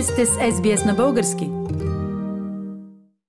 Вие сте с SBS на български.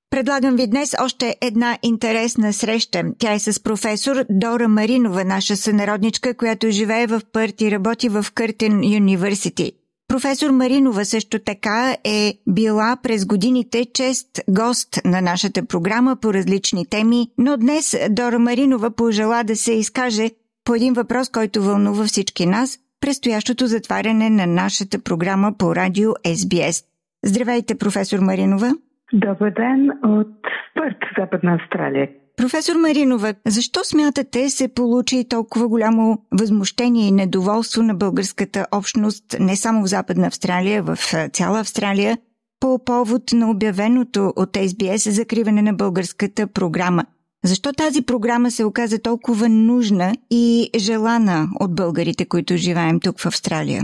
Предлагам ви днес още една интересна среща. Тя е с професор Дора Маринова, наша сънародничка, която живее в Пърт и работи в Къртен Юниверсити. Професор Маринова също така е била през годините чест гост на нашата програма по различни теми, но днес Дора Маринова пожела да се изкаже по един въпрос, който вълнува всички нас – предстоящото затваряне на нашата програма по радио SBS. Здравейте, професор Маринова! Добър ден от Пърт, Западна Австралия. Професор Маринова, защо смятате се получи толкова голямо възмущение и недоволство на българската общност не само в Западна Австралия, в цяла Австралия, по повод на обявеното от SBS закриване на българската програма? Защо тази програма се оказа толкова нужна и желана от българите, които живеем тук в Австралия?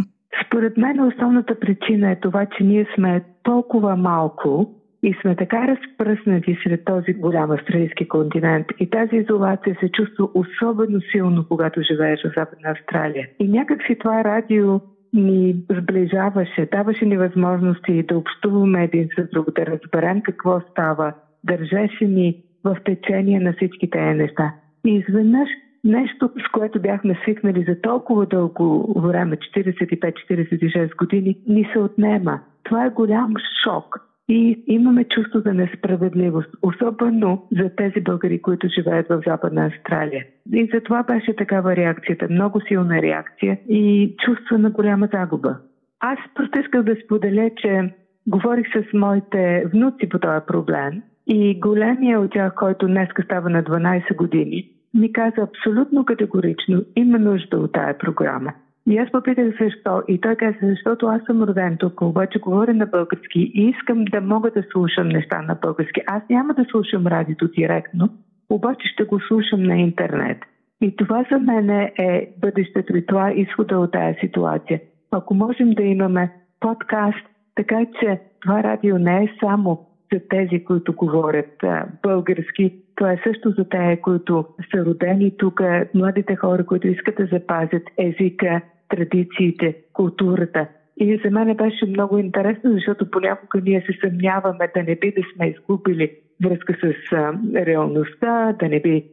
Според мен основната причина е това, че ние сме толкова малко и сме така разпръснати сред този голям австралийски континент и тази изолация се чувства особено силно, когато живееш в Западна Австралия. И някак си това радио ни сближаваше, даваше ни възможности да общуваме един с друг, да разберем какво става, държеше ни в течение на всички тези неща. И изведнъж нещо, с което бяхме свикнали за толкова дълго време, 45-46 години, ни се отнема. Това е голям шок. И имаме чувство за несправедливост, особено за тези българи, които живеят в Западна Австралия. И за това беше такава реакцията, много силна реакция и чувство на голяма загуба. Аз просто исках да споделя, че говорих с моите внуци по този проблем и големия от тях, който днес става на 12 години, ми каза абсолютно категорично, има нужда от тая програма. И аз попитах защо. И той каза, защото аз съм роден тук, обаче говоря на български и искам да мога да слушам неща на български. Аз няма да слушам радиото директно, обаче ще го слушам на интернет. И това за мен е бъдещето и това е изхода от тази ситуация. Ако можем да имаме подкаст, така че това радио не е само за тези, които говорят а, български, това е също за тези, които са родени тук, младите хора, които искат да запазят езика, традициите, културата. И за мен беше много интересно, защото понякога ние се съмняваме да не би да сме изгубили връзка с а, реалността, да не би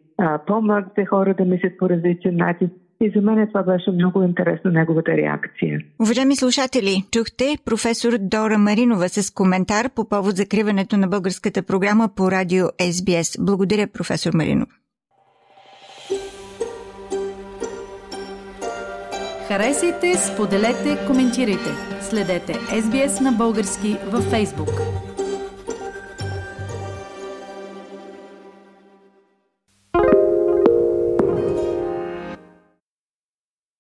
по-младите хора да мислят по различен начин. И за мен това беше много интересно, неговата реакция. Уважаеми слушатели, чухте професор Дора Маринова с коментар по повод закриването на българската програма по радио SBS. Благодаря, професор Маринов. Харесайте, споделете, коментирайте. Следете SBS на български във Facebook.